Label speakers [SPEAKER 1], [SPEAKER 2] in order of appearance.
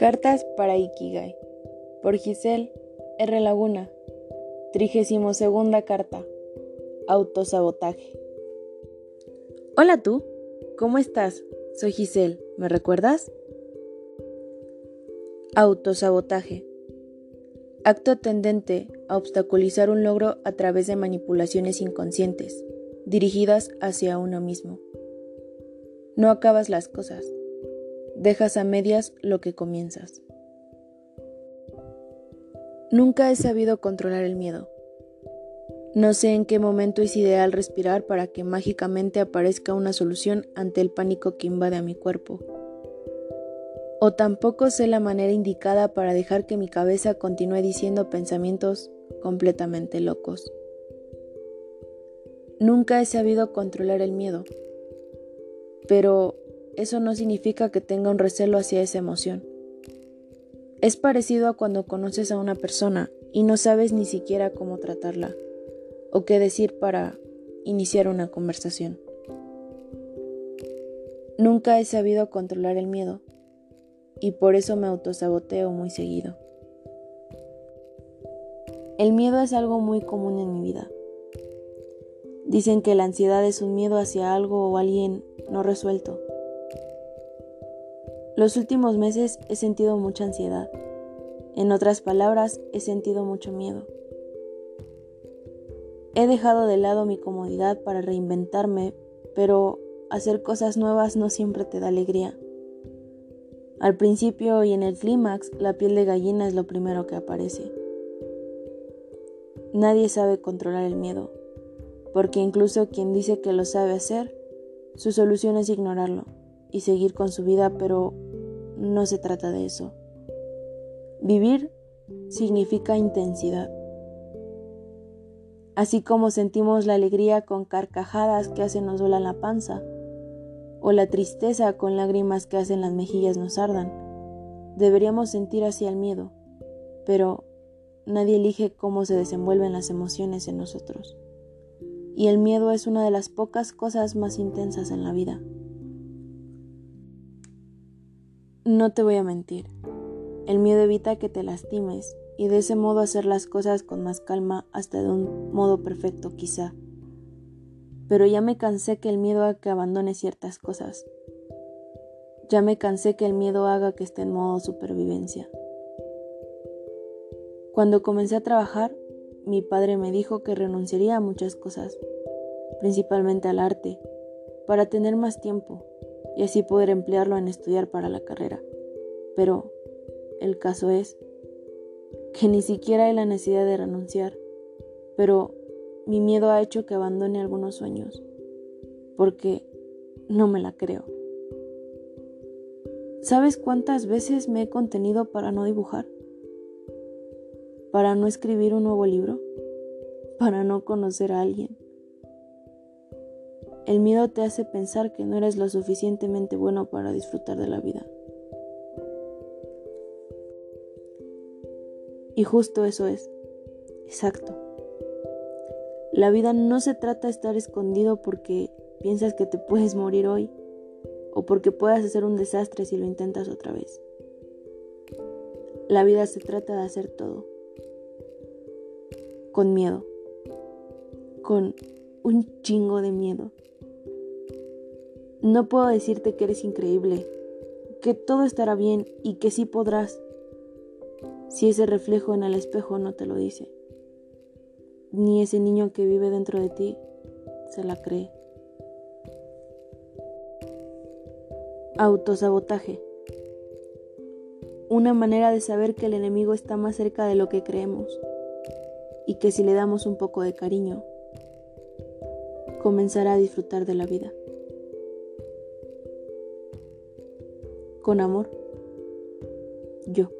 [SPEAKER 1] Cartas para Ikigai por Giselle R. Laguna. Trigésimo segunda carta. Autosabotaje. Hola tú, ¿cómo estás? Soy Giselle, ¿me recuerdas? Autosabotaje. Acto tendente a obstaculizar un logro a través de manipulaciones inconscientes, dirigidas hacia uno mismo. No acabas las cosas dejas a medias lo que comienzas. Nunca he sabido controlar el miedo. No sé en qué momento es ideal respirar para que mágicamente aparezca una solución ante el pánico que invade a mi cuerpo. O tampoco sé la manera indicada para dejar que mi cabeza continúe diciendo pensamientos completamente locos. Nunca he sabido controlar el miedo. Pero eso no significa que tenga un recelo hacia esa emoción. Es parecido a cuando conoces a una persona y no sabes ni siquiera cómo tratarla o qué decir para iniciar una conversación. Nunca he sabido controlar el miedo y por eso me autosaboteo muy seguido. El miedo es algo muy común en mi vida. Dicen que la ansiedad es un miedo hacia algo o alguien no resuelto. Los últimos meses he sentido mucha ansiedad. En otras palabras, he sentido mucho miedo. He dejado de lado mi comodidad para reinventarme, pero hacer cosas nuevas no siempre te da alegría. Al principio y en el clímax, la piel de gallina es lo primero que aparece. Nadie sabe controlar el miedo, porque incluso quien dice que lo sabe hacer, su solución es ignorarlo y seguir con su vida, pero no se trata de eso. Vivir significa intensidad. Así como sentimos la alegría con carcajadas que hacen nos duela la panza, o la tristeza con lágrimas que hacen las mejillas nos ardan, deberíamos sentir así el miedo, pero nadie elige cómo se desenvuelven las emociones en nosotros. Y el miedo es una de las pocas cosas más intensas en la vida. No te voy a mentir. El miedo evita que te lastimes y de ese modo hacer las cosas con más calma hasta de un modo perfecto quizá. Pero ya me cansé que el miedo haga que abandone ciertas cosas. Ya me cansé que el miedo haga que esté en modo supervivencia. Cuando comencé a trabajar, mi padre me dijo que renunciaría a muchas cosas, principalmente al arte, para tener más tiempo y así poder emplearlo en estudiar para la carrera. Pero el caso es que ni siquiera hay la necesidad de renunciar, pero mi miedo ha hecho que abandone algunos sueños, porque no me la creo. ¿Sabes cuántas veces me he contenido para no dibujar? ¿Para no escribir un nuevo libro? ¿Para no conocer a alguien? El miedo te hace pensar que no eres lo suficientemente bueno para disfrutar de la vida. Y justo eso es. Exacto. La vida no se trata de estar escondido porque piensas que te puedes morir hoy o porque puedas hacer un desastre si lo intentas otra vez. La vida se trata de hacer todo. Con miedo. Con un chingo de miedo. No puedo decirte que eres increíble, que todo estará bien y que sí podrás, si ese reflejo en el espejo no te lo dice. Ni ese niño que vive dentro de ti se la cree. Autosabotaje. Una manera de saber que el enemigo está más cerca de lo que creemos y que si le damos un poco de cariño, comenzará a disfrutar de la vida. Con amor, yo.